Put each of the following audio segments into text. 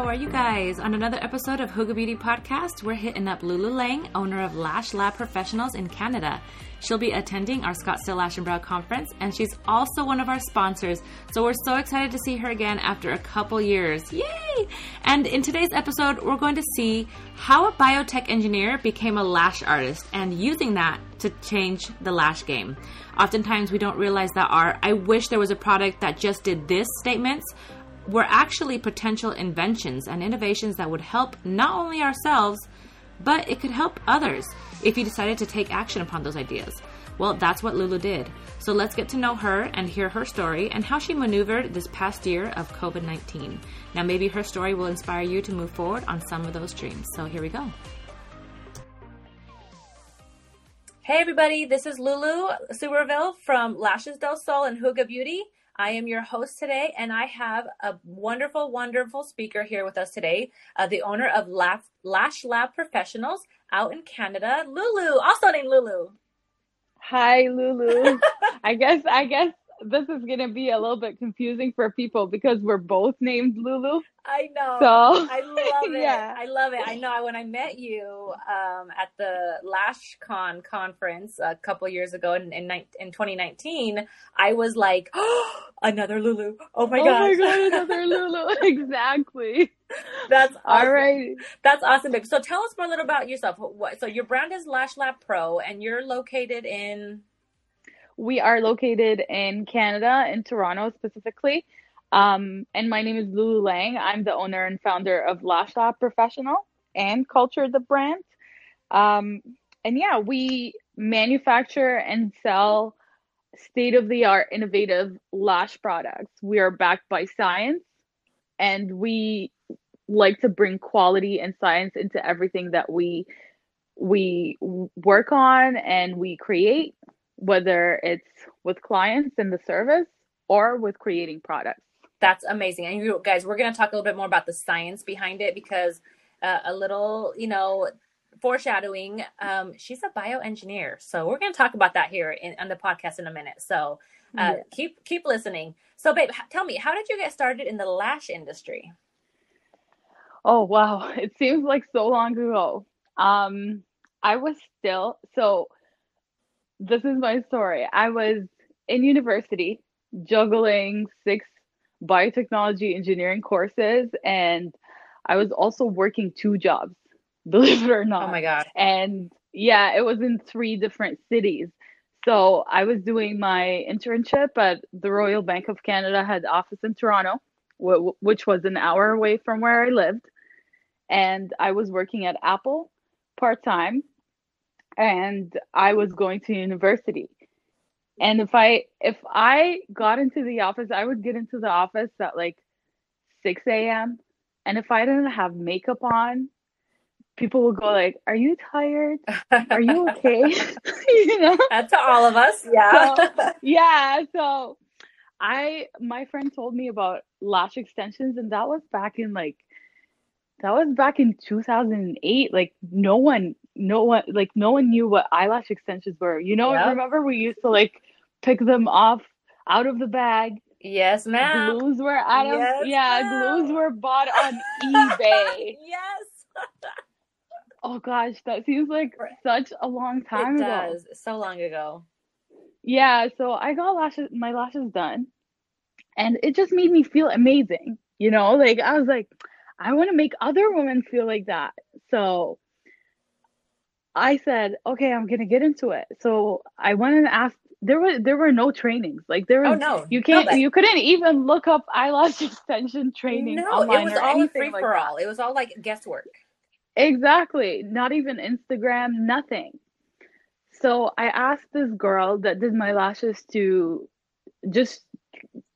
how are you guys? On another episode of Hooga Beauty Podcast, we're hitting up Lulu Lang, owner of Lash Lab Professionals in Canada. She'll be attending our Scottsdale Lash and Brow Conference, and she's also one of our sponsors. So we're so excited to see her again after a couple years. Yay! And in today's episode, we're going to see how a biotech engineer became a lash artist and using that to change the lash game. Oftentimes, we don't realize that our I wish there was a product that just did this statements were actually potential inventions and innovations that would help not only ourselves, but it could help others if you decided to take action upon those ideas. Well, that's what Lulu did. So let's get to know her and hear her story and how she maneuvered this past year of COVID 19. Now, maybe her story will inspire you to move forward on some of those dreams. So here we go. Hey, everybody, this is Lulu Suberville from Lashes Del Sol and Hooga Beauty. I am your host today, and I have a wonderful, wonderful speaker here with us today, uh, the owner of Lash, Lash Lab Professionals out in Canada, Lulu, also named Lulu. Hi, Lulu. I guess I guess this is gonna be a little bit confusing for people because we're both named Lulu. I know. So I love it. Yeah. I love it. I know. When I met you um, at the LashCon conference a couple years ago in, in in 2019, I was like, oh, another Lulu. Oh my oh god. my god, another Lulu. exactly. That's awesome. all right. That's awesome, babe. So tell us more a little about yourself. What, so your brand is Lash Lab Pro, and you're located in. We are located in Canada, in Toronto specifically. Um, and my name is Lulu Lang. I'm the owner and founder of Lash Lab Professional and Culture the brand. Um, and yeah, we manufacture and sell state of the art innovative lash products. We are backed by science and we like to bring quality and science into everything that we we work on and we create whether it's with clients in the service or with creating products. That's amazing. And you guys, we're going to talk a little bit more about the science behind it because uh, a little, you know, foreshadowing, um, she's a bioengineer. So we're going to talk about that here in, on the podcast in a minute. So uh, yeah. keep keep listening. So, babe, tell me, how did you get started in the lash industry? Oh wow, it seems like so long ago. Um, I was still so this is my story. I was in university juggling six biotechnology engineering courses and I was also working two jobs, believe it or not. Oh my god. And yeah, it was in three different cities. So I was doing my internship at the Royal Bank of Canada had office in Toronto, which was an hour away from where I lived. And I was working at Apple part time and I was going to university. And if I if I got into the office, I would get into the office at like 6 a.m. And if I didn't have makeup on, people would go like, "Are you tired? Are you okay?" you know, that's to all of us. Yeah, so, yeah. So I my friend told me about lash extensions, and that was back in like that was back in 2008 like no one no one like no one knew what eyelash extensions were. You know yep. remember we used to like pick them off out of the bag? Yes ma'am. Glues were out of yes, yeah ma'am. glues were bought on ebay. Yes. Oh gosh that seems like such a long time it ago. does. So long ago. Yeah so i got lashes my lashes done and it just made me feel amazing you know? Like i was like I want to make other women feel like that. So I said, okay, I'm gonna get into it. So I went and asked. There were there were no trainings. Like there oh, was, oh no, you can't, no, you couldn't even look up eyelash extension training. No, it was all free for all. It was all like guesswork. Exactly. Not even Instagram. Nothing. So I asked this girl that did my lashes to just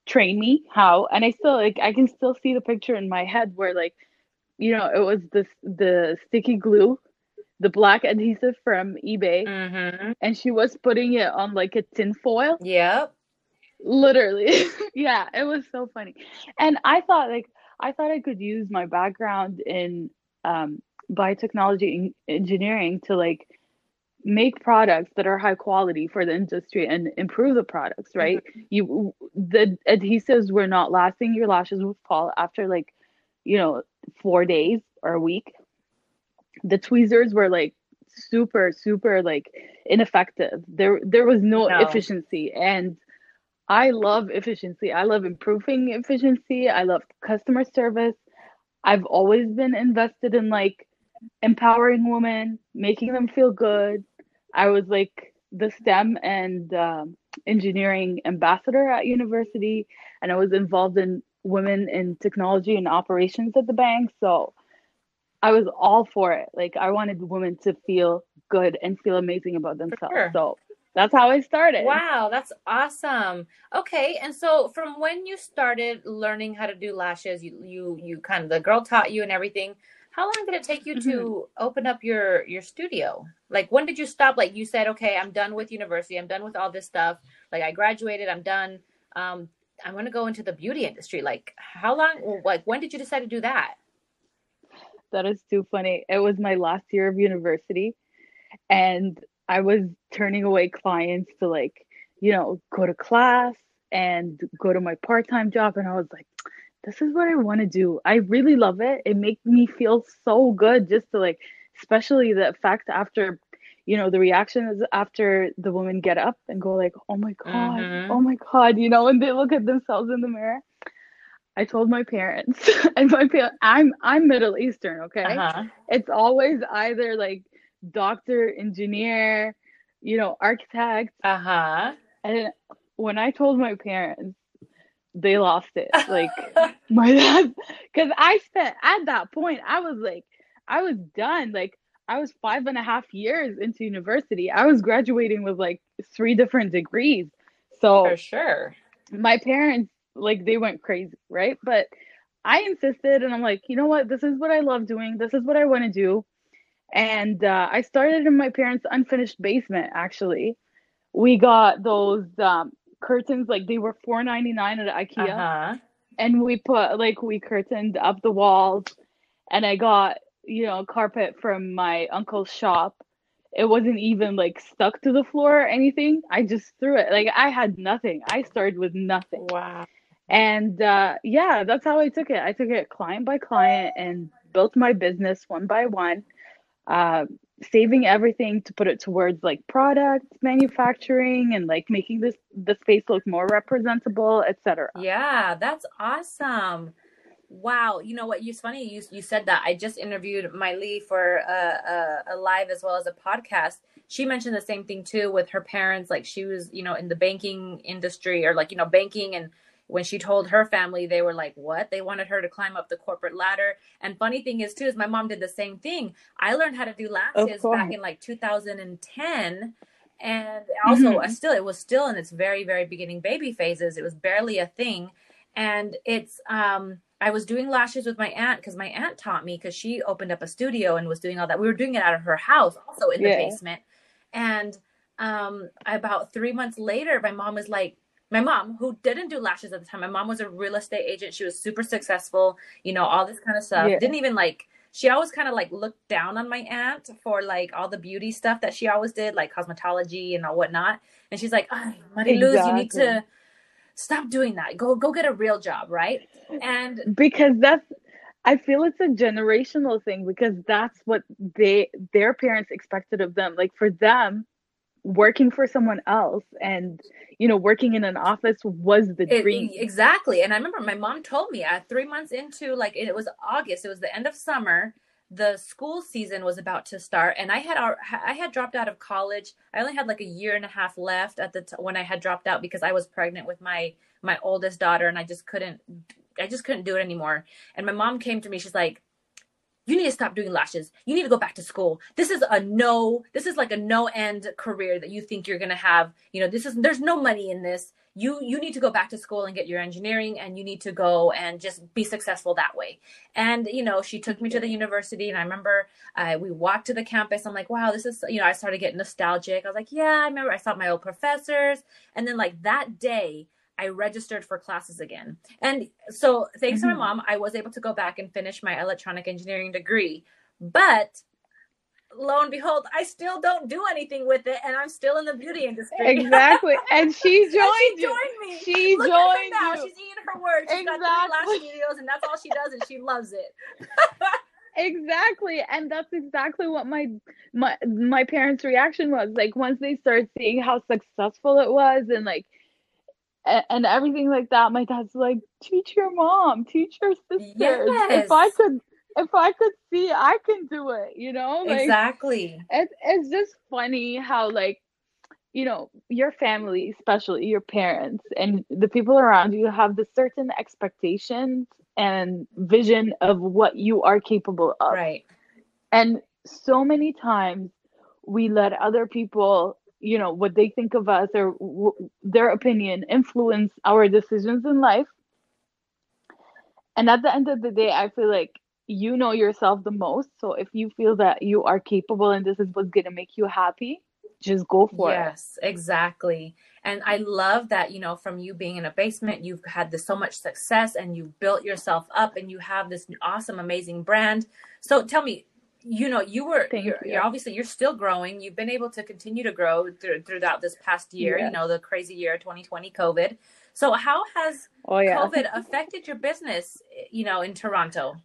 train me how and i still like i can still see the picture in my head where like you know it was this the sticky glue the black adhesive from ebay mm-hmm. and she was putting it on like a tin foil yep literally yeah it was so funny and i thought like i thought i could use my background in um biotechnology engineering to like make products that are high quality for the industry and improve the products right mm-hmm. you the adhesives were not lasting your lashes would fall after like you know four days or a week. The tweezers were like super, super like ineffective. There there was no, no. efficiency. And I love efficiency. I love improving efficiency. I love customer service. I've always been invested in like empowering women, making them feel good. I was like the STEM and um, engineering ambassador at university, and I was involved in women in technology and operations at the bank. So I was all for it. Like I wanted women to feel good and feel amazing about themselves. Sure. So that's how I started. Wow, that's awesome. Okay, and so from when you started learning how to do lashes, you you you kind of the girl taught you and everything. How long did it take you mm-hmm. to open up your your studio? Like when did you stop? Like you said, okay, I'm done with university. I'm done with all this stuff. Like I graduated. I'm done. Um, I'm going to go into the beauty industry. Like how long? Like when did you decide to do that? That is too funny. It was my last year of university, and I was turning away clients to like, you know, go to class and go to my part-time job and I was like, this is what I want to do. I really love it. It makes me feel so good just to like especially the effect after you know the reaction is after the women get up and go like oh my god mm-hmm. oh my god you know and they look at themselves in the mirror i told my parents and my parents i'm i'm middle eastern okay uh-huh. it's always either like doctor, engineer, you know, architect. Uh huh. And when I told my parents, they lost it. Like my dad, because I spent at that point, I was like, I was done. Like I was five and a half years into university. I was graduating with like three different degrees. So for sure, my parents like they went crazy, right? But I insisted, and I'm like, you know what? This is what I love doing. This is what I want to do and uh, I started in my parents' unfinished basement. Actually, we got those um, curtains like they were four ninety nine at IKEA, uh-huh. and we put like we curtained up the walls, and I got you know carpet from my uncle's shop. It wasn't even like stuck to the floor or anything. I just threw it. Like I had nothing. I started with nothing. Wow. And uh, yeah, that's how I took it. I took it client by client and built my business one by one uh, saving everything to put it towards like product manufacturing and like making this the space look more representable, etc. Yeah, that's awesome. Wow, you know what? It's funny you you said that. I just interviewed Miley for a, a, a live as well as a podcast. She mentioned the same thing too with her parents. Like she was, you know, in the banking industry or like you know banking and when she told her family, they were like, what? They wanted her to climb up the corporate ladder. And funny thing is, too, is my mom did the same thing. I learned how to do lashes back in like 2010. And also, mm-hmm. still, it was still in its very, very beginning baby phases. It was barely a thing. And it's, um, I was doing lashes with my aunt because my aunt taught me because she opened up a studio and was doing all that. We were doing it out of her house, also in yeah. the basement. And um, about three months later, my mom was like, my mom who didn't do lashes at the time my mom was a real estate agent she was super successful you know all this kind of stuff yeah. didn't even like she always kind of like looked down on my aunt for like all the beauty stuff that she always did like cosmetology and all whatnot and she's like oh, Marie Luz, exactly. you need to stop doing that go go get a real job right and because that's I feel it's a generational thing because that's what they their parents expected of them. Like for them, working for someone else and you know working in an office was the it, dream. exactly. And i remember my mom told me uh, three months into like it was august it was the end of summer the school season was about to start and i had i had dropped out of college. I only had like a year and a half left at the t- when i had dropped out because i was pregnant with my my oldest daughter and i just couldn't i just couldn't do it anymore. And my mom came to me she's like you need to stop doing lashes. You need to go back to school. This is a no, this is like a no end career that you think you're going to have. You know, this is, there's no money in this. You, you need to go back to school and get your engineering and you need to go and just be successful that way. And, you know, she took me to the university and I remember uh, we walked to the campus. I'm like, wow, this is, you know, I started getting nostalgic. I was like, yeah, I remember I saw my old professors. And then like that day, I registered for classes again. And so, thanks mm-hmm. to my mm-hmm. mom, I was able to go back and finish my electronic engineering degree. But lo and behold, I still don't do anything with it, and I'm still in the beauty industry. Exactly, and she joined and she joined me. She Look joined at now. you. She's eating her words. She's got Exactly. lash studios, and that's all she does, and she loves it. exactly and that's exactly what my my my parents reaction was like once they started seeing how successful it was and like and everything like that my dad's like teach your mom teach your sisters if i could if i could see i can do it you know like exactly. it, it's just funny how like you know your family especially your parents and the people around you have the certain expectations and vision of what you are capable of Right. and so many times we let other people you know what they think of us or w- their opinion influence our decisions in life and at the end of the day i feel like you know yourself the most so if you feel that you are capable and this is what's going to make you happy just go for it Yes, exactly. And I love that, you know, from you being in a basement, you've had this so much success and you've built yourself up and you have this awesome, amazing brand. So tell me, you know, you were, you're, you. you're obviously, you're still growing. You've been able to continue to grow through, throughout this past year, you know, the crazy year, 2020 COVID. So how has oh yeah COVID affected your business, you know, in Toronto?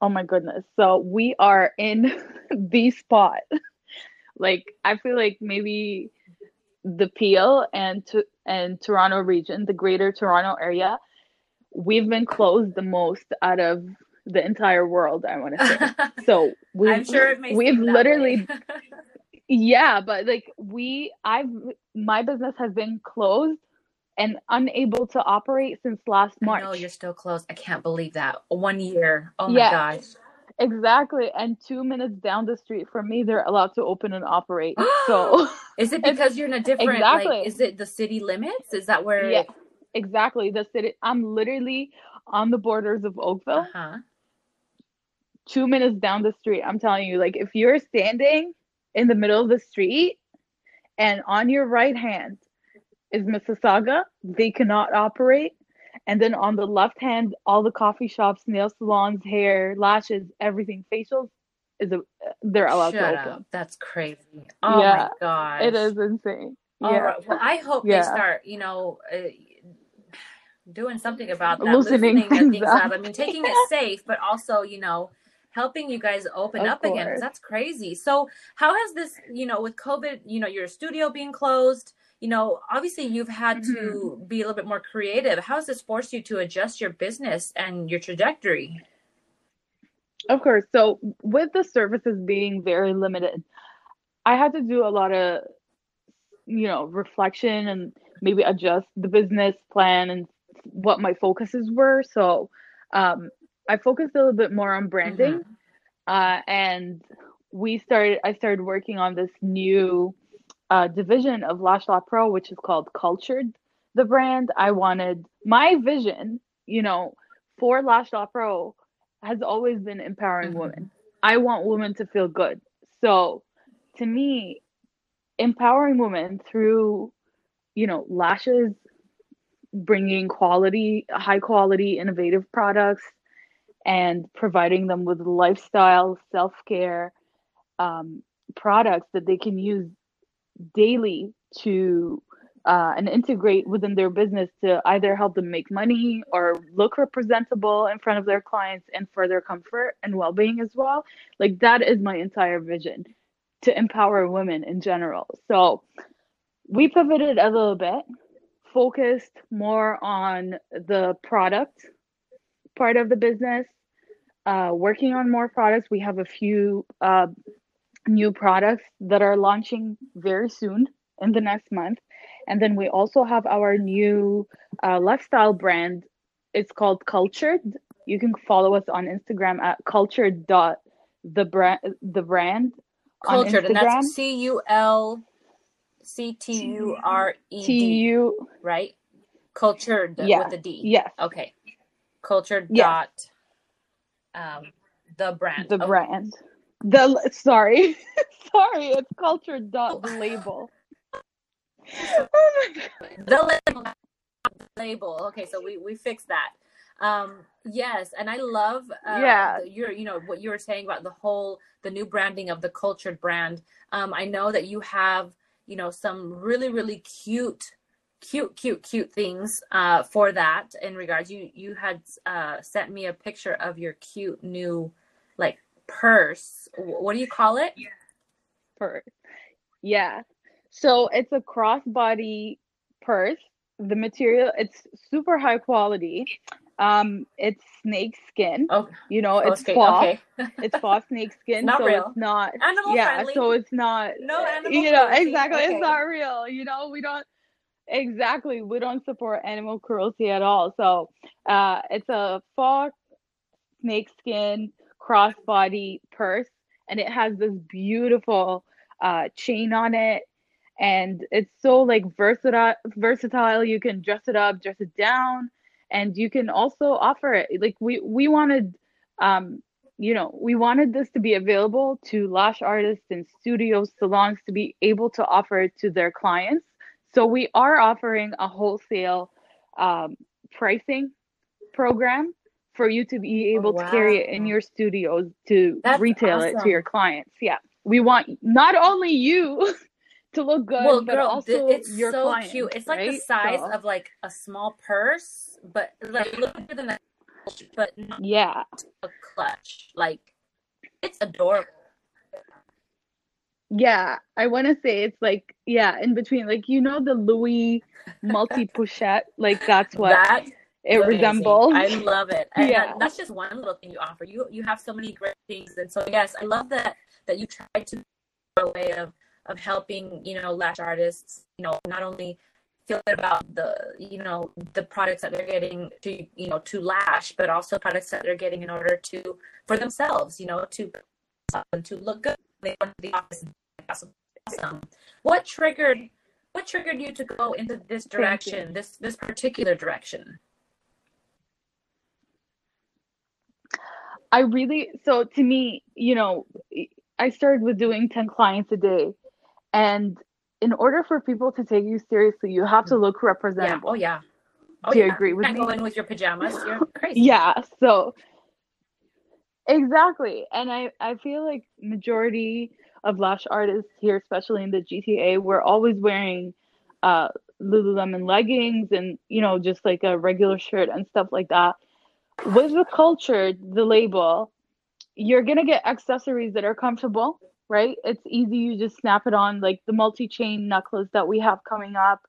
Oh my goodness. So we are in the spot. Like I feel like maybe the Peel and to and Toronto region, the greater Toronto area, we've been closed the most out of the entire world, I want to say. So we I'm sure it may we've literally yeah, but like we I've my business has been closed and unable to operate since last March. know you're still closed. I can't believe that. One year. Oh my Yeah. gosh. Exactly. And two minutes down the street from me, they're allowed to open and operate. So, Is it because you're in a different exactly. like is it the city limits? Is that where yeah, exactly. The city, I'm literally on the borders of Oakville, uh-huh. Two minutes down the street. I'm telling you, like, if you're standing in the middle of the street and on your right hand is Mississauga, they cannot operate. And then on the left hand, all the coffee shops, nail salons, hair, lashes, everything, facials is a, they're allowed Shut to open. up. That's crazy. Oh Yeah, my gosh. It is insane. All yeah. right. Well, I hope they start, you know, uh, doing something about that, Loosening loosening things things up. up. I mean, taking it safe, but also, you know, helping you guys open Of up again. course. That's crazy. So, how has this, you know, with COVID, you know, your studio being closed, you know, obviously you've had to Mm-hmm. be a little bit more creative. How has this forced you to adjust your business and your trajectory? Of course. So with the services being very limited, I had to do a lot of, you know, reflection and maybe adjust the business plan and what my focuses were. So um, I focused a little bit more on branding, uh, and we started. I started working on this new uh, division of Lash Lab Pro, which is called Cultured. The brand I wanted my vision, you know, for Lash Lab Pro has always been empowering Mhm. women. I want women to feel good. So to me, empowering women through, you know, lashes, bringing quality, high quality, innovative products, and providing them with lifestyle, self care um, products that they can use daily to uh, and integrate within their business to either help them make money or look representable in front of their clients and for their comfort and well-being as well. Like that is my entire vision to empower women in general. So we pivoted a little bit focused more on the product part of the business uh, working on more products we have a few uh, new products that are launching very soon in the next month and then we also have our new uh, lifestyle brand. It's called Cultured. You can follow us on Instagram at cultured dot the brand the brand Cultured, and that's C U L C T U R E T D, U right? Cultured Yeah. with a D. yes Okay. Cultured dot um the brand. the Okay. brand. The sorry sorry it's cultured dot the label. Oh my god. The label. the label. Okay, so we we fixed that. Um, yes, and I love uh, Yeah. the- your you know what you were saying about the whole the new branding of the cultured brand. Um, I know that you have you know some really really cute cute cute cute things uh for that in regards you you had uh sent me a picture of your cute new like purse what do you call it purse. Yeah. So it's a crossbody purse. The material, it's super high quality. Um, it's snake skin. oh You know, it's okay cloth. okay It's cloth snake skin, not so real. it's not. animal Yeah, friendly so it's not. no animal You know, cruelty. exactly. okay. It's not real. You know, we don't. Exactly, we don't support animal cruelty at all. So, uh, it's a fox snakeskin crossbody purse, and it has this beautiful uh, chain on it, and it's so like versatile. Versatile. You can dress it up, dress it down, and you can also offer it. Like we we wanted, um, you know, we wanted this to be available to lash artists and studios, salons to be able to offer it to their clients. So we are offering a wholesale um, pricing program for you to be Oh, able to carry it in your studios to That's retail it to your clients. Yeah. We want not only you to look good, well but girl th- also it's your so clients. cute it's like the size So, of like a small purse but like bit than that but not yeah. a clutch like it's adorable Yeah. I want to say it's like, yeah, in between. Like, you know, the Louis multi pochette? Like, that's what that it amazing. resembles. I love it. And Yeah. that, that's just one little thing you offer. You you have so many great things, and so yes, I love that that you try to a way of of helping you know lash artists. You know, not only feel good about the you know the products that they're getting to you know to lash, but also products that they're getting in order to for themselves. You know, to to look good. They go to the office. Awesome. What triggered? What triggered you to go into this direction? This this particular direction? I really, so to me, you know, I started with doing 10 clients a day. And in order for people to take you seriously, you have to look Yeah. representable. Oh yeah. Oh Do you yeah. agree with can't me? go in with your pajamas. You're crazy. Yeah, so exactly. And I I feel like majority of lash artists here, especially in the GTA, we're always wearing uh Lululemon leggings and you know just like a regular shirt and stuff like that. With the culture, the label, you're gonna get accessories that are comfortable, right? It's easy, you just snap it on, like the multi-chain necklace that we have coming up,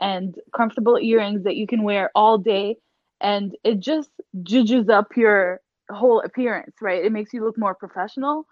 and comfortable earrings that you can wear all day, and it just judges up your whole appearance, right? It makes you look more professional,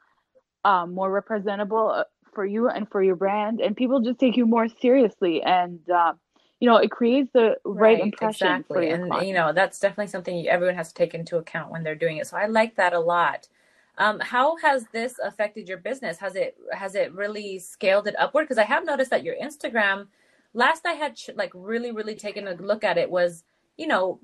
um, more representable uh, for you and for your brand, and people just take you more seriously, and uh, you know, it creates the right, impression for exactly. And client. you know, that's definitely something everyone has to take into account when they're doing it. So I like that a lot. Um, how has this affected your business? Has it has it really scaled it upward? Because I have noticed that your Instagram, last I had ch- like really really taken a look at it was, you know,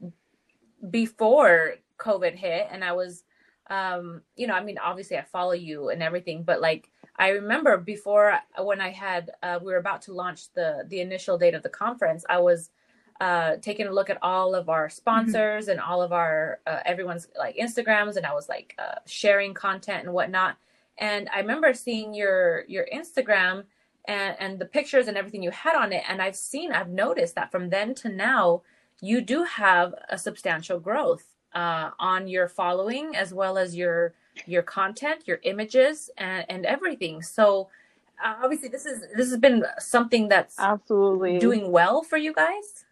before COVID hit, and I was, um, you know, I mean, obviously I follow you and everything, but like I remember before when I had uh, we were about to launch the the initial date of the conference, I was uh taking a look at all of our sponsors and all of our uh, everyone's like Instagrams, and I was like uh, sharing content and whatnot. And I remember seeing your your Instagram and and the pictures and everything you had on it, and I've seen, I've noticed that from then to now, you do have a substantial growth uh, on your following as well as your your content, your images, and, and everything. So uh, obviously, this is this has been something that's Absolutely. doing well for you guys.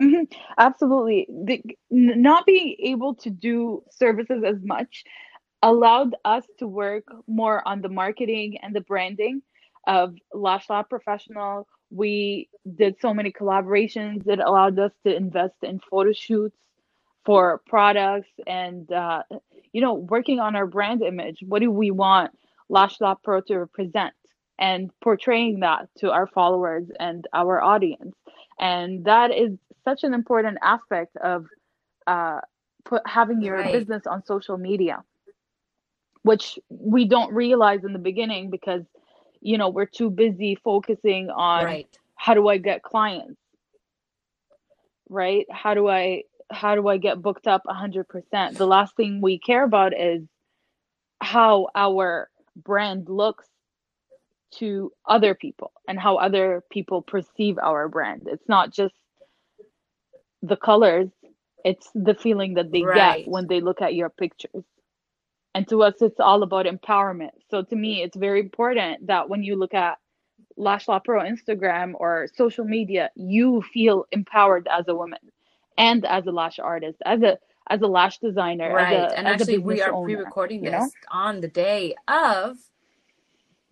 hmm Absolutely. The, n- not being able to do services as much allowed us to work more on the marketing and the branding of Lash Lab Professional. We did so many collaborations. It allowed us to invest in photo shoots for products and, uh, you know, working on our brand image. What do we want Lash Lab Pro to represent? And portraying that to our followers and our audience and that is such an important aspect of uh, put having your Right. business on social media which we don't realize in the beginning because you know we're too busy focusing on Right. how do i get clients right? How do I how do I get booked up 100%? The last thing we care about is how our brand looks to other people and how other people perceive our brand. It's not just the colors, it's the feeling that they Right. get when they look at your pictures. And to us, it's all about empowerment. So to me, it's very important that when you look at Lash Lab Pro Instagram or social media, you feel empowered as a woman and as a lash artist, as a as a lash designer, Right. as a, and actually, we are owner, pre recording you this know? on the day of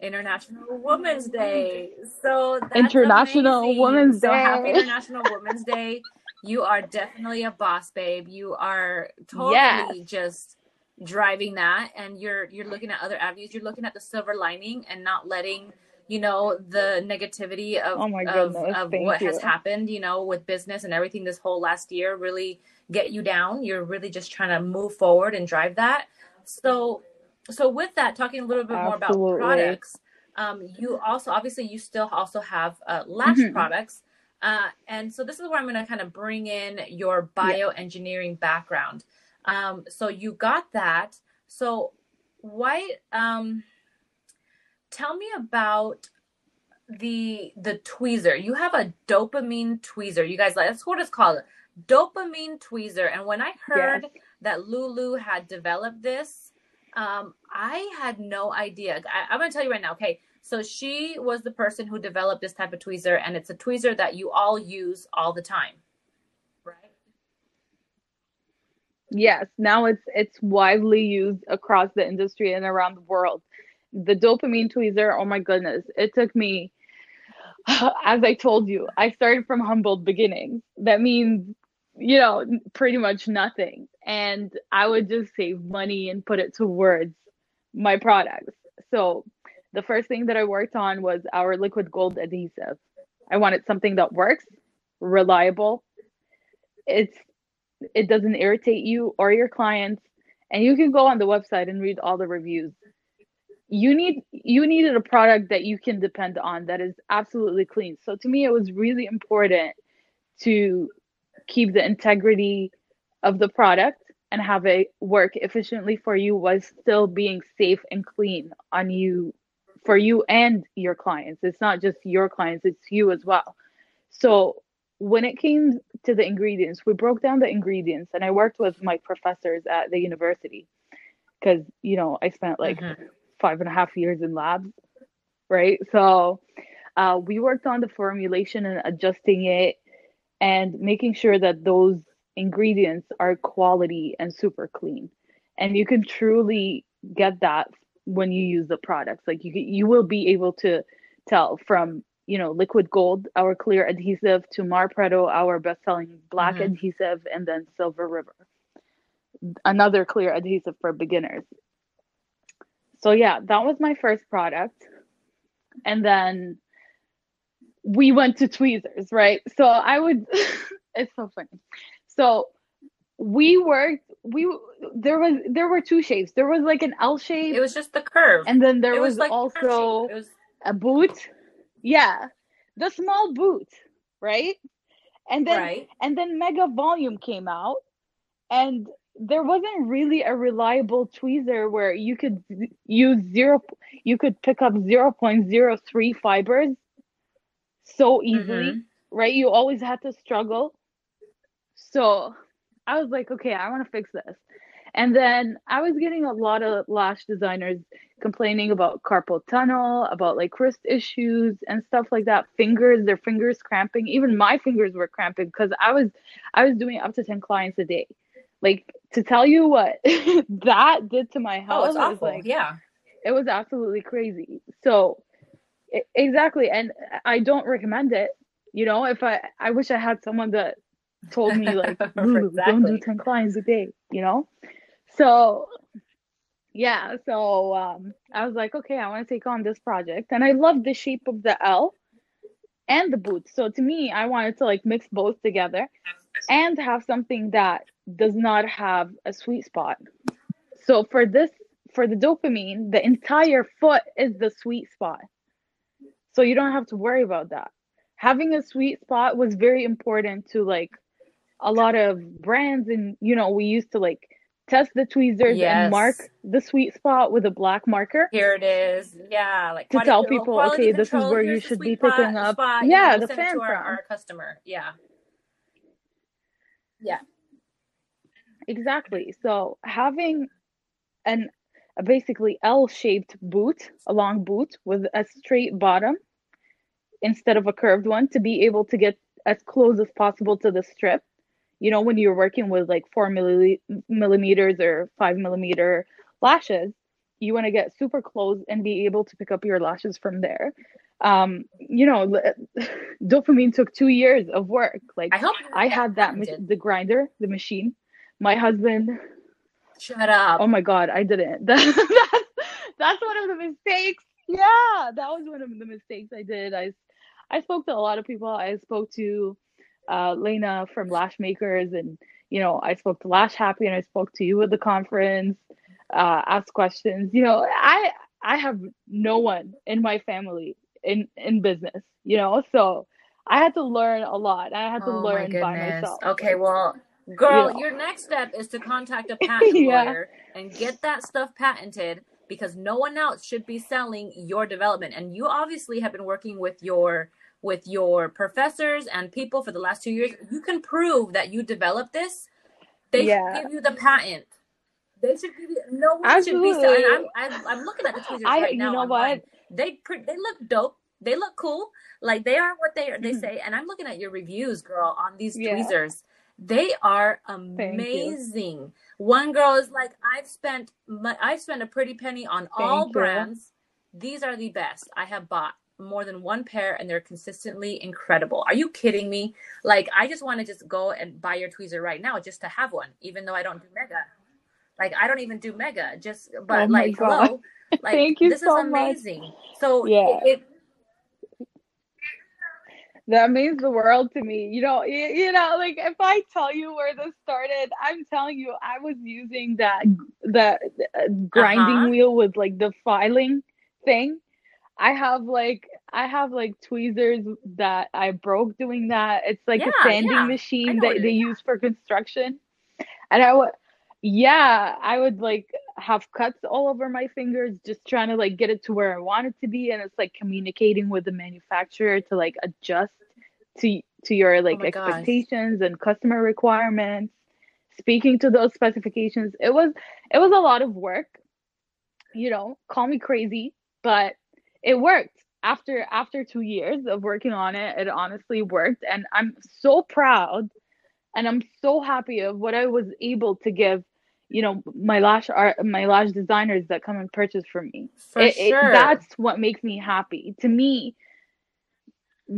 International Women's Day. So International amazing. Women's So happy Day. International Women's Day. You are definitely a boss, babe. You are totally Yes. just driving that and you're you're looking at other avenues. You're looking at the silver lining and not letting you know the negativity of Oh of, of what has happened you know with business and everything this whole last year really get you down. You're really just trying to move forward and drive that. So so with that talking a little bit more about products um, you also obviously you still also have uh, lash Mhm. products uh, and so this is where i'm going to kind of bring in your bioengineering background um, so you got that. So why um, tell me about the the tweezer. You have a dopamine tweezer you guys. Like that's what it's called dopamine tweezer. And when i heard Yes. that lulu had developed this um, i had no idea. I, i'm going to tell you right now okay? So she was the person who developed this type of tweezer and it's a tweezer that you all use all the time right Yes, now it's it's widely used across the industry and around the world. The dopamine tweezer, oh my goodness, it took me, as I told you, I started from humble beginnings. That means, you know, pretty much nothing. And I would just save money and put it towards my products. So the first thing that I worked on was our liquid gold adhesive. I wanted something that works, reliable. It's it doesn't irritate you or your clients and you can go on the website and read all the reviews. You need you needed a product that you can depend on that is absolutely clean. So to me it was really important to keep the integrity of the product and have it work efficiently for you while still being safe and clean on you for you and your clients. It's not just your clients it's you as well. So when it came to the ingredients, we broke down the ingredients, and I worked with my professors at the university because you know I spent like Mhm. five and a half years in labs, right? So uh, we worked on the formulation and adjusting it, and making sure that those ingredients are quality and super clean, and you can truly get that when you use the products. Like you you will be able to tell from you know, liquid gold, our clear adhesive, to Mar Marpredo, our best-selling black Mhm. adhesive, and then Silver River, another clear adhesive for beginners. So yeah, that was my first product, and then we went to tweezers, right? So I would, it's so funny. So we worked. We there was there were two shapes. There was like an L shape, it was just the curve and then there it was, was like also a boot. Yeah, the small boot, right? And then right and then Mega Volume came out, and there wasn't really a reliable tweezer where you could use zero. You could pick up zero point zero three fibers so easily, Mhm. right? You always had to struggle. So I was like, okay, I want to fix this. And then I was getting a lot of lash designers complaining about carpal tunnel, about like wrist issues and stuff like that. Fingers, their fingers cramping. Even my fingers were cramping because I was I was doing up to 10 clients a day. Like to tell you what that did to my oh health it's it was awful like yeah it was absolutely crazy. So e- exactly and I don't recommend it. You know, if I I wish I had someone that told me like Lulu, don't do 10 clients a day, you know? So yeah, so um I was like, okay, I want to take on this project. And I love the shape of the L and the boots. So to me, I wanted to like mix both together and have something that does not have a sweet spot. So for this for the dopamine, the entire foot is the sweet spot. So you don't have to worry about that. Having a sweet spot was very important to like a lot of brands and you know we used to like test the tweezers Yes. and mark the sweet spot with a black marker Here it is. Yeah, like to tell people, quality okay, this is where you should be sweet spot- picking up. spot, you Yeah, know, the fan to our, from. our customer. Yeah. Yeah. Exactly. So having an a basically L-shaped boot, a long boot with a straight bottom instead of a curved one to be able to get as close as possible to the strip. You know, when you're working with like four milli- millimeters or five millimeter lashes, you want to get super close and be able to pick up your lashes from there. Um, you know, dopamine took two years of work. Like I hope I had that the grinder, the machine. My husband, Shut up. oh my god, I didn't. that's that's one of the mistakes. Yeah, that was one of the mistakes I did. I I spoke to a lot of people. I spoke to uh, Lena from Lash Makers, and you know, I spoke to Lash Happy, and I spoke to you at the conference. Uh, asked questions. You know, I I have no one in my family in in business. You know, so I had to learn a lot. I had to Oh my learn by myself. Okay, well, girl, You know. your next step is to contact a patent Yeah. lawyer and get that stuff patented because no one else should be selling your development. And you obviously have been working with your with your professors and people for the last two years. You can prove that you developed this. They Yeah. should give you the patent. They should give you. No one should be selling. Absolutely. I'm, I'm I'm looking at the tweezers I- right you know online. what? They they look dope. They look cool. Like they are what they are. They Mhm. say. And I'm looking at your reviews, girl, on these Yeah. tweezers. They are amazing. One girl is like, I've spent my, I've spent a pretty penny on all you. brands. These are the best. I have bought more than one pair, and they're consistently incredible. Are you kidding me? Like I just want to just go and buy your tweezer right now just to have one, even though I don't do mega. Like I don't even do mega. Just but Oh like God. hello. Like Thank you this so is much. amazing. So Yeah. it, it That means the world to me. You know, you, you know, like if I tell you where this started, I'm telling you, I was using that that uh, grinding Uh-huh. wheel with like the filing thing. I have like I have like tweezers that I broke doing that. It's like Yeah, a sanding yeah. Machine that they use for construction. And I would, yeah, I would like have cuts all over my fingers, just trying to like get it to where I want it to be. And it's like communicating with the manufacturer to like adjust to to your oh like Oh my gosh. expectations and customer requirements, speaking to those specifications. It was it was a lot of work. You know, call me crazy, but it worked. After after two years of working on it, it honestly worked, and I'm so proud and I'm so happy of what I was able to give, you know, my lash art, my lash designers that come and purchase from me. for It- it- sure. that's what makes me happy. To me,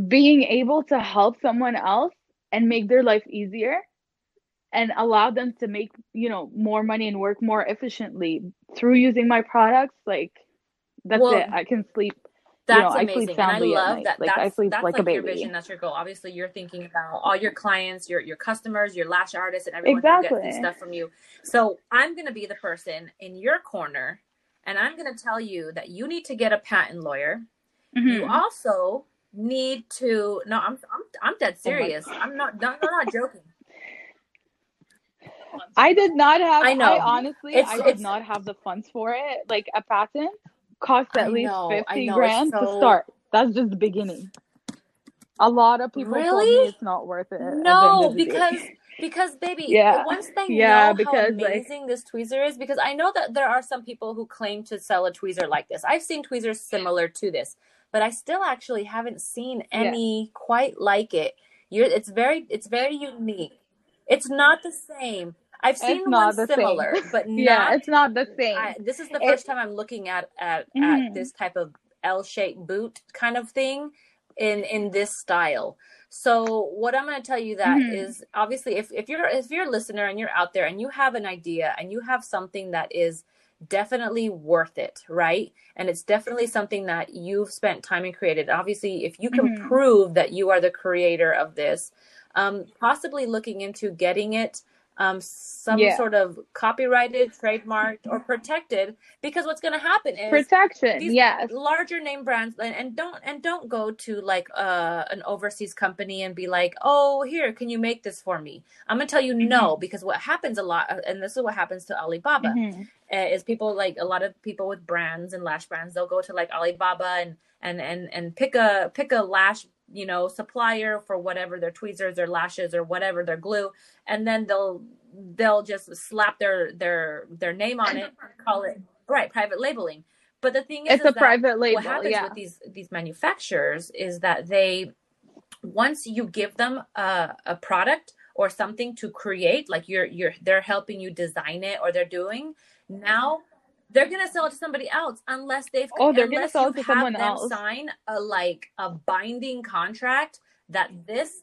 being able to help someone else and make their life easier and allow them to make, you know, more money and work more efficiently through using my products, like that's Well, it. I can sleep. That's you know, I amazing. sleep and I soundly at love night. that Like, I sleep that's like like, a your baby. vision, that's your goal. Obviously you're thinking about all your clients, your your customers, your lash artists and everyone who gets stuff from you. So I'm gonna be the person in your corner and I'm gonna tell you that you need to get a patent lawyer. You Mhm. also need to no, I'm I'm I'm dead Oh serious. I'm not I'm not joking. I did not have. I know. honestly, It's- I did not have the funds for it. Like a patent costs I at least know, fifty know, it's grand to start. That's just the beginning. A lot of people Really? me it's not worth it. at the end No, day. because because baby, Yeah. once they Yeah, know because, how like- amazing this tweezer is, because I know that there are some people who claim to sell a tweezer like this. I've seen tweezers similar to this, but I still actually haven't seen any quite like it. You're, it's very, it's very unique. It's not the same. I've seen not one the same. similar, but yeah, it's not the same. I, this is the It- first time I'm looking at at, at Mhm. this type of L-shaped boot kind of thing in in this style. So what I'm going to tell you that is Mhm. obviously if if you're if you're a listener and you're out there and you have an idea and you have something that is definitely worth it, right? And it's definitely something that you've spent time and created. Obviously, if you can Mhm. prove that you are the creator of this, um, possibly looking into getting it um, some Yeah. sort of copyrighted, trademarked, or protected. Because what's going to happen is Protection. these Yes. larger name brands and, and don't and don't go to like uh, an overseas company and be like oh here can you make this for me i'm gonna tell you Mm-hmm. no because what happens a lot uh, and this is what happens to alibaba Mhm. uh, is people like a lot of people with brands and lash brands they'll go to like alibaba and and and and pick a pick a lash you know supplier for whatever their tweezers or lashes or whatever their glue and then they'll they'll just slap their their their name on it call it right private labeling but the thing is, It's is a private label. what happens Yeah. with these these manufacturers is that they once you give them a, a product or something to create like you're you're they're helping you design it or they're doing now they're gonna sell it to somebody else unless they've Oh, they're gonna unless sell you it to someone them else. sign a like a binding contract that this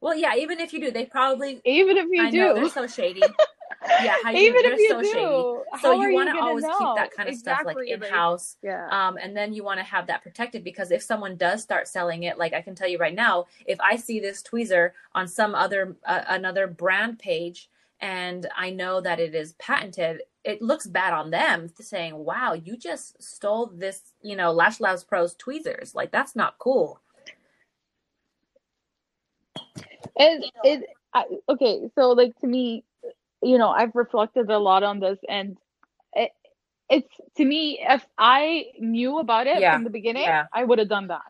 well yeah even if you do they probably Even if you I know do. they're so shady yeah how you Even if you so do. shady so you want to always keep that kind of stuff like in house yeah. um, and then you want to have that protected because if someone does start selling it like i can tell you right now if i see this tweezer on some other uh, another brand page and i know that it is patented it looks bad on them saying wow you just stole this you know lash labs pros tweezers. Like that's not cool. It it I, okay so like to me you know i've reflected a lot on this and it, it's to me if i knew about it Yeah, from the beginning yeah. i would have done that.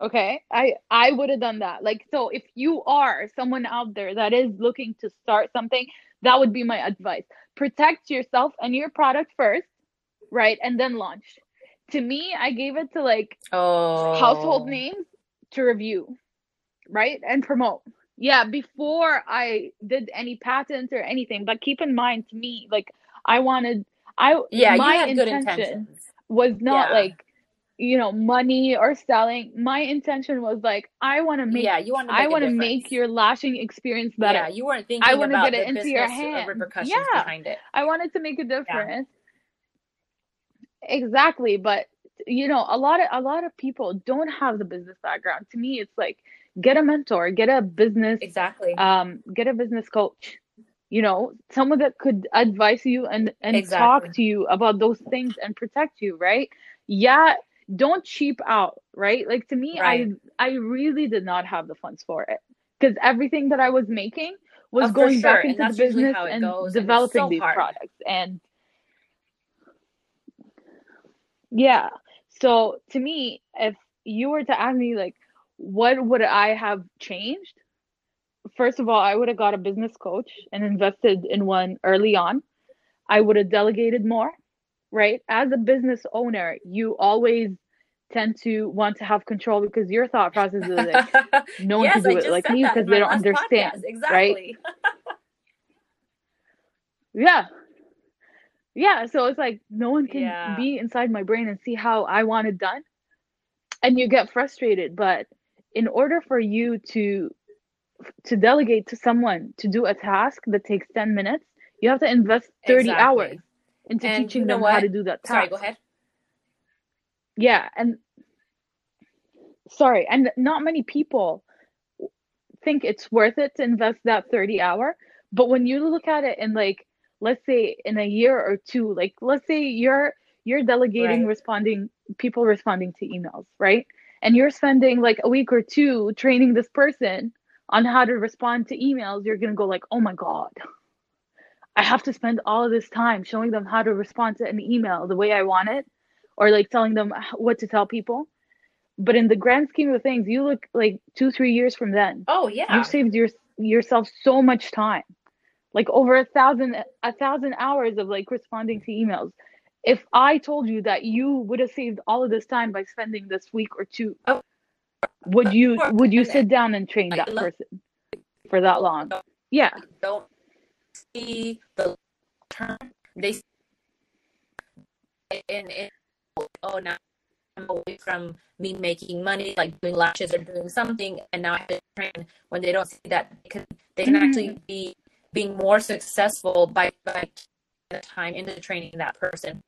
Okay? I i would have done that. Like so if you are someone out there that is looking to start something that would be my advice protect yourself and your product first right and then launch to me i gave it to like oh household names to review, right? And promote. Yeah, before I did any patents or anything. But keep in mind, to me, like I wanted, I yeah my you had good intention intentions was not Yeah. like, you know, money or selling. My intention was like, I want to make, yeah you want to I want to make your lashing experience better. yeah you weren't thinking wanna about get it the into your uh, hand. repercussions Yeah. behind it I wanted to make a difference. Exactly, but you know, a lot of a lot of people don't have the business background. To me, it's like get a mentor, get a business exactly um get a business coach. You know, someone that could advise you and and Exactly. talk to you about those things and protect you, right? Yeah, don't cheap out, right? Like to me, Right. I I really did not have the funds for it because everything that I was making was Oh, going back sure, and into the business how it and goes, developing so these hard. products and yeah. So to me, if you were to ask me like what would I have changed? First of all, I would have got a business coach and invested in one early on. I would have delegated more, right? As a business owner, you always tend to want to have control because your thought process is like no one yes, can do I it like me because they don't understand, podcast. right? Exactly. Yeah. Yeah. So it's like no one can Yeah. be inside my brain and see how I want it done. And you get frustrated. But in order for you to to delegate to someone to do a task that takes 10 minutes, you have to invest 30 Exactly. hours into And teaching you know them how to do that task. Sorry, go ahead. Yeah, and sorry, and not many people think it's worth it to invest that 30 hour. But when you look at it in like, let's say in a year or two, like let's say you're you're delegating Right. responding people responding to emails, right? And you're spending like a week or two training this person on how to respond to emails, you're gonna go like, oh my God. I have to spend all of this time showing them how to respond to an email the way I want it, or like telling them what to tell people. But in the grand scheme of things, you look like two, three years from then, Oh yeah. you saved your yourself so much time, like over a thousand a thousand hours of like responding to emails. If I told you that you would have saved all of this time by spending this week or two, oh. would you would you sit down and train that person for that long? Yeah. don't see the term. They in, in oh now I'm away from me making money, like doing lashes or doing something, and now I have to train. When they don't see that, they can, they can Mhm. actually be being more successful by by the time into training that person.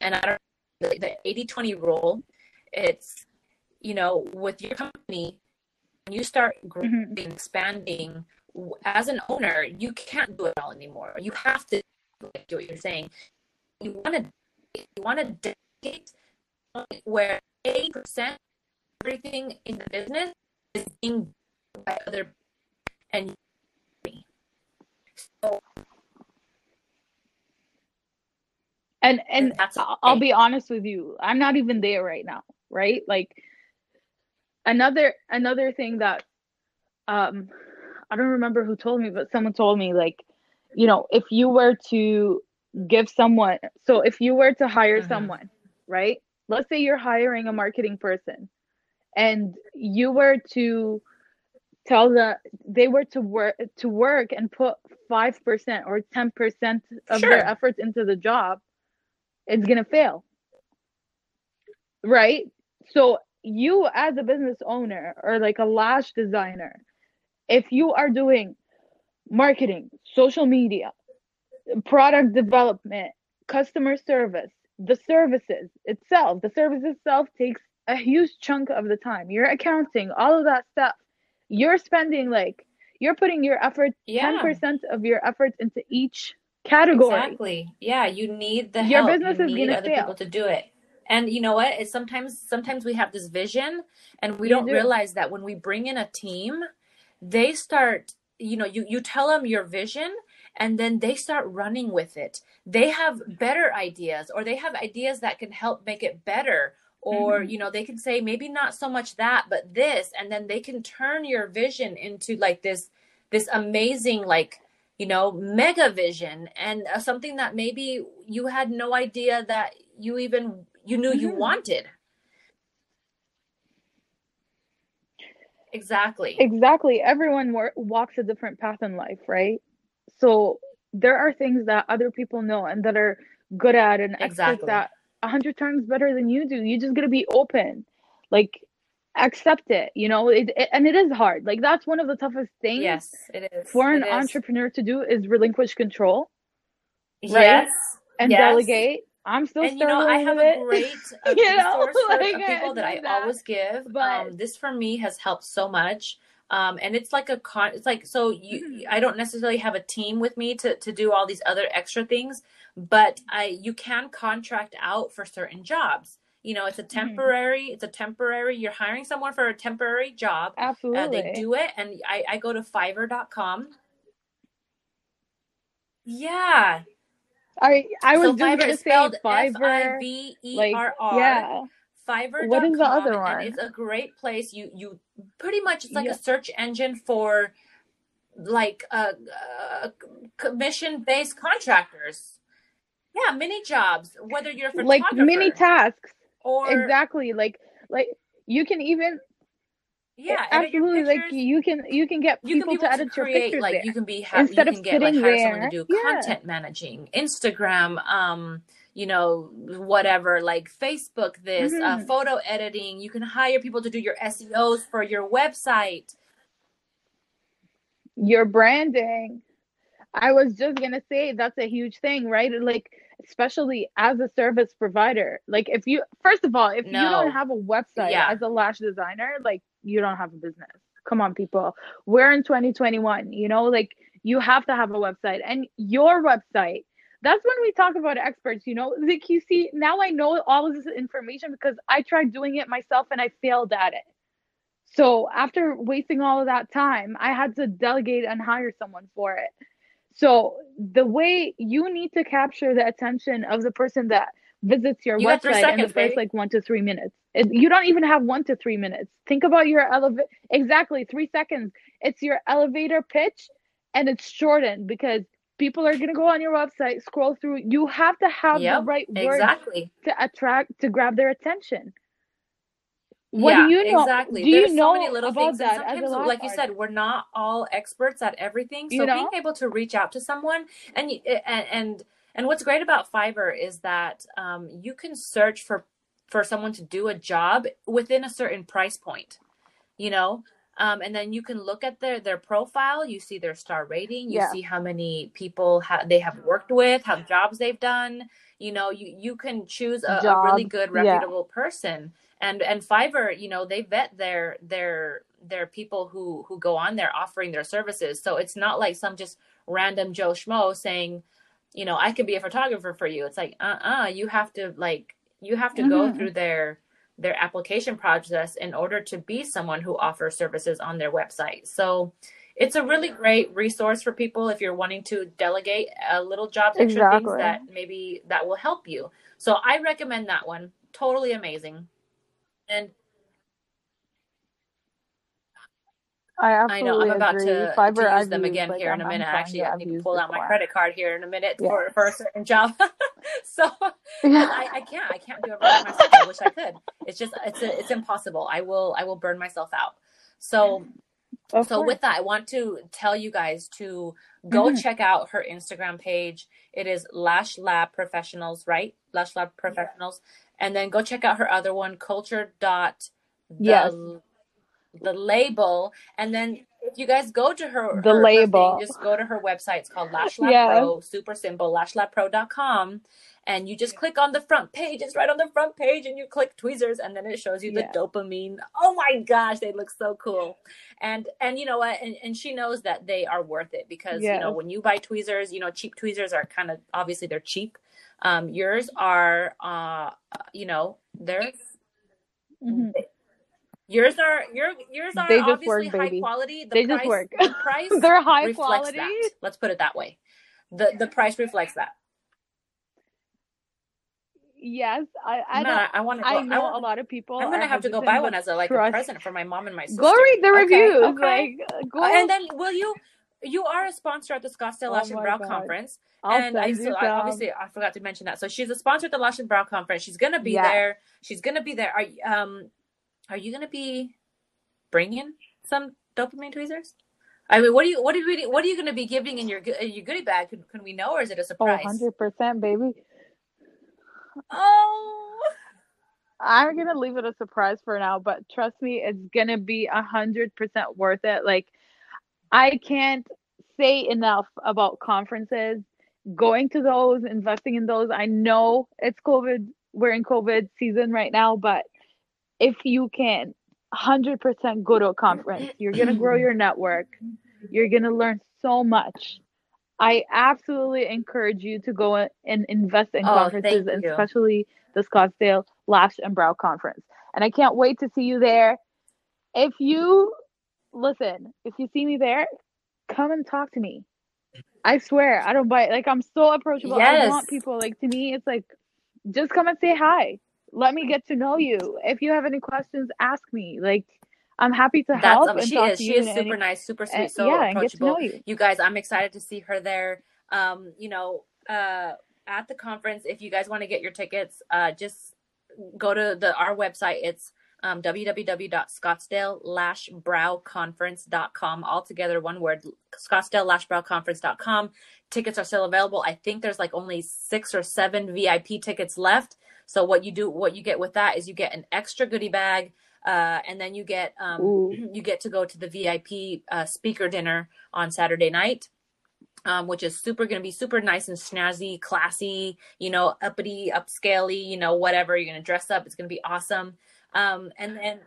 And I don't the, the 80-20 rule. It's you know with your company, when you start growing Mhm. expanding as an owner, you can't do it all anymore. You have to do what you're saying. You want to you want to where eighty percent everything in the business is being by other and so and and I'll be honest with you, I'm not even there right now, right? Like another another thing that um I don't remember who told me, but someone told me like, you know, if you were to give someone so if you were to hire mm-hmm. someone, right? Let's say you're hiring a marketing person and you were to tell the they were to work to work and put 5% or 10% of sure. their efforts into the job it's going to fail right so you as a business owner or like a lash designer if you are doing marketing social media product development customer service the services itself the service itself takes a huge chunk of the time your accounting all of that stuff you're spending like you're putting your effort yeah. 10% of your efforts into each category exactly yeah you need the your help. business you is need other fail. people to do it and you know what it's sometimes sometimes we have this vision and we you don't do. realize that when we bring in a team they start you know you you tell them your vision and then they start running with it. They have better ideas or they have ideas that can help make it better or mm-hmm. you know they can say maybe not so much that but this and then they can turn your vision into like this this amazing like you know mega vision and uh, something that maybe you had no idea that you even you knew mm-hmm. you wanted. Exactly. Exactly. Everyone walks a different path in life right so there are things that other people know and that are good at and exactly. that a hundred times better than you do. You just gotta be open, like accept it. You know, it, it, and it is hard. Like that's one of the toughest things. Yes, it is for an entrepreneur to do is relinquish control. Right? Yes, and yes. delegate. I'm still and you know I have a great a you know, like, people that I always give. But um, this for me has helped so much. Um, and it's like a con it's like so you mm-hmm. i don't necessarily have a team with me to to do all these other extra things but I you can contract out for certain jobs. You know, it's a mm-hmm. temporary. Mm-hmm. It's a temporary. You're hiring someone for a temporary job. Absolutely, uh, they do it, and I I go to Fiverr.com. Yeah, I I was so just gonna say Fiverr. F-I-V-E-R-R, yeah. Fiverr. What is the other one? It's a great place. You you pretty much it's like yeah. a search engine for like uh, uh commission based contractors. Yeah, mini jobs. Whether you're like mini tasks, or exactly like like you can even yeah absolutely like you can you can get you people, can to edit create, your pictures like there. you can be ha- instead you can of get like hire there, someone to do yeah. content managing instagram um you know whatever like facebook this uh, mm-hmm. uh, photo editing you can hire people to do your seos for your website your branding I was just gonna say that's a huge thing, right? Like, especially as a service provider. Like, if you first of all, if no. you don't have a website yeah. as a lash designer, like you don't have a business. Come on, people. We're in 2021. You know, like you have to have a website, and your website. That's when we talk about experts. You know, like you see, now I know all of this information because I tried doing it myself and I failed at it. So after wasting all of that time, I had to delegate and hire someone for it. So the way you need to capture the attention of the person that visits your you website seconds, in the first baby. like one to three minutes. It, you don't even have one to three minutes. Think about your elevator. Exactly three seconds. It's your elevator pitch, and it's shortened because people are gonna go on your website, scroll through. You have to have yep, the right words exactly. to attract to grab their attention. What yeah, do you know? Exactly. Do There's you know so many little things. That sometimes, like you said, we're not all experts at everything. So you know? being able to reach out to someone and and and and what's great about Fiverr is that um, you can search for for someone to do a job within a certain price point. You know, um, and then you can look at their their profile. You see their star rating. You yeah. see how many people ha- they have worked with, how jobs they've done. You know, you you can choose a, a really good, reputable yeah. person and and Fiverr, you know, they vet their their their people who who go on there offering their services. So it's not like some just random Joe Schmo saying, you know, I could be a photographer for you. It's like, uh uh you have to like you have to mm-hmm. go through their their application process in order to be someone who offers services on their website. So it's a really great resource for people if you're wanting to delegate a little jobs extra exactly. things that maybe that will help you. So I recommend that one. Totally amazing. And I absolutely I know. I'm about agree. to, Fiverr, to use them again like, here I'm, in a minute. Actually, I need to pull out my credit card here in a minute yeah. for, for a certain job. so yeah. I, I can't. I can't do everything myself. I wish I could. It's just it's a, it's impossible. I will I will burn myself out. So of so course. with that, I want to tell you guys to go mm-hmm. check out her Instagram page. It is Lash Lab Professionals, right? Lash Lab Professionals. And then go check out her other one, culture dot yes the label and then if you guys go to her the her, label her thing, just go to her website it's called lash lab yes. pro super simple lashlabpro.com and you just click on the front page it's right on the front page and you click tweezers and then it shows you the yeah. dopamine oh my gosh they look so cool and and you know what and, and she knows that they are worth it because yes. you know when you buy tweezers you know cheap tweezers are kind of obviously they're cheap um yours are uh you know they're mm-hmm. Yours are your yours are obviously work, high baby. quality. The they price, just work. The price They're high quality. That. Let's put it that way. The the price reflects that. Yes, I I, no, I want to. I know I want, a lot of people. I'm gonna have to go buy one as a like trust. a present for my mom and my sister. Go read the reviews. Okay, Like, go. And then will you? You are a sponsor at the Scottsdale Lash oh and Brow God. Conference, I'll and I, so I, obviously I forgot to mention that. So she's a sponsor at the Lash and Brow Conference. She's gonna be yes. there. She's gonna be there. Are um are you going to be bringing some dopamine tweezers? I mean, what are you what are you what are you going to be giving in your your goodie bag? Can, can we know, or is it a oh, surprise? hundred percent, baby. Oh, I'm gonna leave it a surprise for now, but trust me, it's gonna be a hundred percent worth it. Like, I can't say enough about conferences. Going to those, investing in those. I know it's COVID. We're in COVID season right now, but if you can 100% go to a conference you're going to grow your network. You're going to learn so much. I absolutely encourage you to go and invest in oh, conferences and especially the scottsdale lash and brow conference. And i can't wait to see you there. If you listen if you see me there come and talk to me. I swear i don't bite. Like i'm so approachable. Yes. i want people like to me it's like just come and say hi let me get to know you. If you have any questions, ask me. Like I'm happy to help. That's, um, she is. She is super any, nice, super sweet, so yeah, approachable. You. you. guys, I'm excited to see her there. Um, you know, uh, at the conference. If you guys want to get your tickets, uh, just go to the our website. It's um, www.scottsdale-browconference.com. All together, one word. Scottsdale-browconference.com. Tickets are still available. I think there's like only six or seven VIP tickets left. So what you do, what you get with that is you get an extra goodie bag, uh, and then you get um, you get to go to the VIP uh, speaker dinner on Saturday night. Um, which is super going to be super nice and snazzy, classy, you know, uppity, upscaley, you know, whatever. You're going to dress up. It's going to be awesome. Um, and then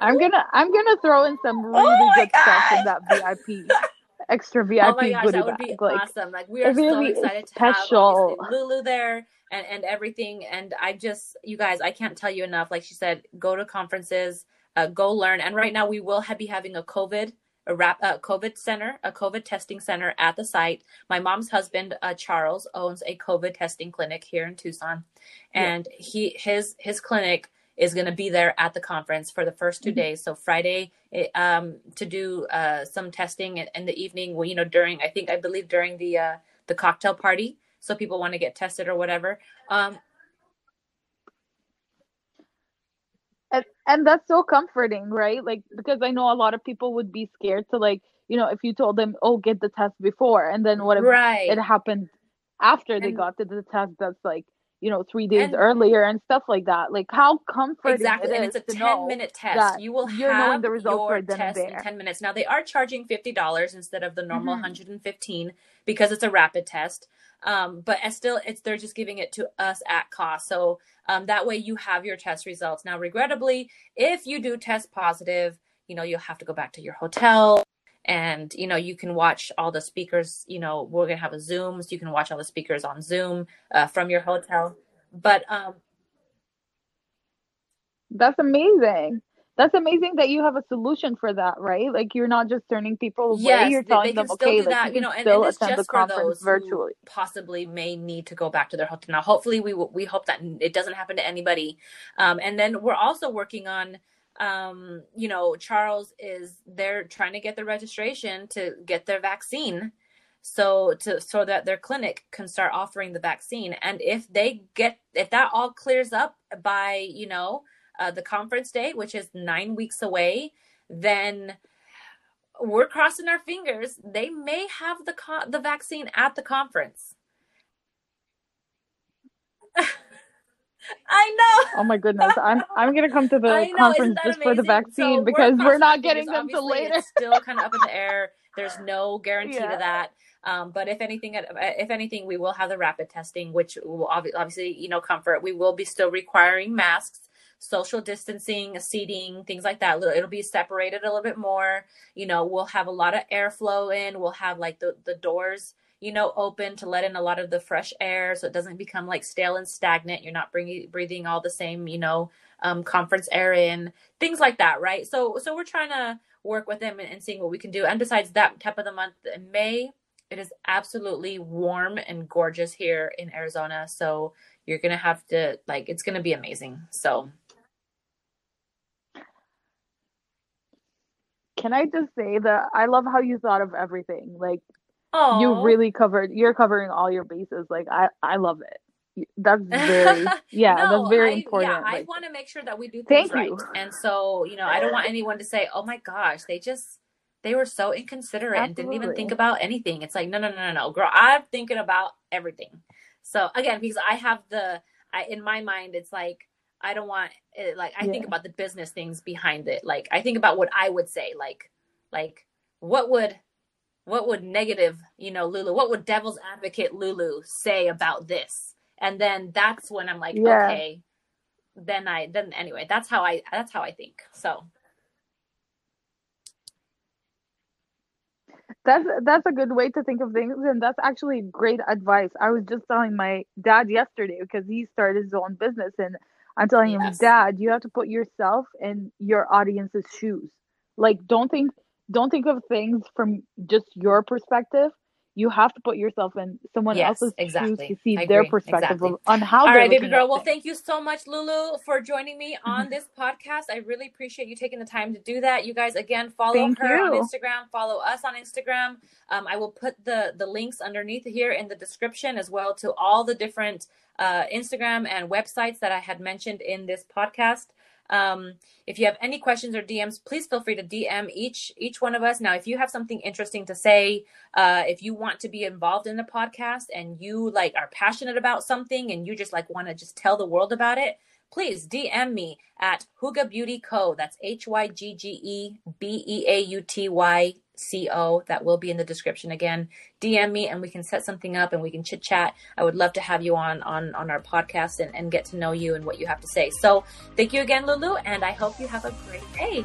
I'm gonna I'm gonna throw in some really oh good stuff in that VIP extra VIP oh my gosh, that would be like, awesome. Like we are so excited special. to have Lulu there and and everything. And I just, you guys, I can't tell you enough. Like she said, go to conferences, uh, go learn. And right now we will have, be having a COVID a rap, a COVID center, a COVID testing center at the site. My mom's husband, uh, Charles, owns a COVID testing clinic here in Tucson, and yeah. he his his clinic is going to be there at the conference for the first 2 mm-hmm. days. So Friday eh, um, to do uh, some testing in, in, the evening. Well, you know, during I think I believe during the uh, the cocktail party, so people want to get tested or whatever. Um, and, and that's so comforting, right? Like because I know a lot of people would be scared to like you know if you told them oh get the test before and then what if right. it happened after they and, got the, the test that's like you know, three days And- earlier and stuff like that. Like how comforting Exactly, it and it's a ten minute test. You will you're have knowing the results your test in 10 minutes. Now, they are charging $50 instead of the normal Mhm. 115 because it's a rapid test. Um, but still, it's they're just giving it to us at cost. So um, that way you have your test results. Now, regrettably, if you do test positive, you know, you'll have to go back to your hotel and you know you can watch all the speakers you know we're gonna have a zoom so you can watch all the speakers on zoom uh, from your hotel but um That's amazing. That's amazing that you have a solution for that, right? Like you're not just turning people away. Yes, you're telling them, can still okay, like that, you know, and, still and it's attend the just for conference those virtually. who possibly may need to go back to their hotel. Now, hopefully, we will- we hope that it doesn't happen to anybody. Um, and then we're also working on, um, you know, Charles is they're trying to get the registration to get their vaccine, so to so that their clinic can start offering the vaccine. And if they get if that all clears up by you know uh, the conference date, which is nine weeks away, then we're crossing our fingers. They may have the co- the vaccine at the conference. I know. Oh my goodness. I'm I'm gonna come to the know, conference just for the vaccine So because we're not getting them till later. It's still kind of up in the air. There's no guarantee Yeah. to that. Um, but if anything, if anything, we will have the rapid testing, which will obvi- obviously, you know, comfort. We will be still requiring masks, social distancing, seating, things like that. It'll it'll be separated a little bit more. You know, we'll have a lot of airflow in. We'll have like the the doors, you know, open to let in a lot of the fresh air, so it doesn't become like stale and stagnant. You're not bringing breathing all the same, you know, um, conference air in, things like that, right? So so we're trying to work with them and, and seeing what we can do. And besides that, type of the month in May, it is absolutely warm and gorgeous here in Arizona. So you're gonna have to like it's gonna be amazing. So Can I just say that I love how you thought of everything. Like oh you really covered you're covering all your bases. Like I I love it. That's very yeah, no, that's very I, important. Yeah, I want to make sure that we do things right. you. And so, you know, I don't want anyone to say, "Oh my gosh, they just they were so inconsiderate and didn't even think about anything." It's like, no, no, no, no, no, girl. I'm thinking about everything. So again, because I have the, I in my mind, it's like I don't want it, like I think about the business things behind it. Like I think about what I would say. Like, like what would what would negative, you know, Lulu, what would devil's advocate Lulu say about this? And then that's when I'm like, Yeah. okay, then I then anyway, that's how I that's how I think. So That's that's a good way to think of things, and that's actually great advice. I was just telling my dad yesterday because he started his own business, and I'm telling him, Dad, you have to put yourself in your audience's shoes. Like, don't think don't think of things from just your perspective. You have to put yourself in someone Yes, else's exactly. shoes to see I their agree. perspective Exactly. on how all they're baby girl. Well, thank you so much, Lulu, for joining me Mm-hmm. on this podcast. I really appreciate you taking the time to do that. You guys, again, follow Thank her on. Instagram. Follow us on Instagram. Um, I will put the the links underneath here in the description as well to all the different uh, Instagram and websites that I had mentioned in this podcast. Um, if you have any questions or DMs, please feel free to DM each each one of us. Now, if you have something interesting to say, uh, if you want to be involved in the podcast and you like are passionate about something and you just like want to just tell the world about it, please DM me at Hygge Beauty Co. That's H Y G G E B E A U T Y C O. That will be in the description again. DM me and we can set something up and we can chit chat. I would love to have you on on on our podcast and, and get to know you and what you have to say. So thank you again, Lulu, and I hope you have a great day.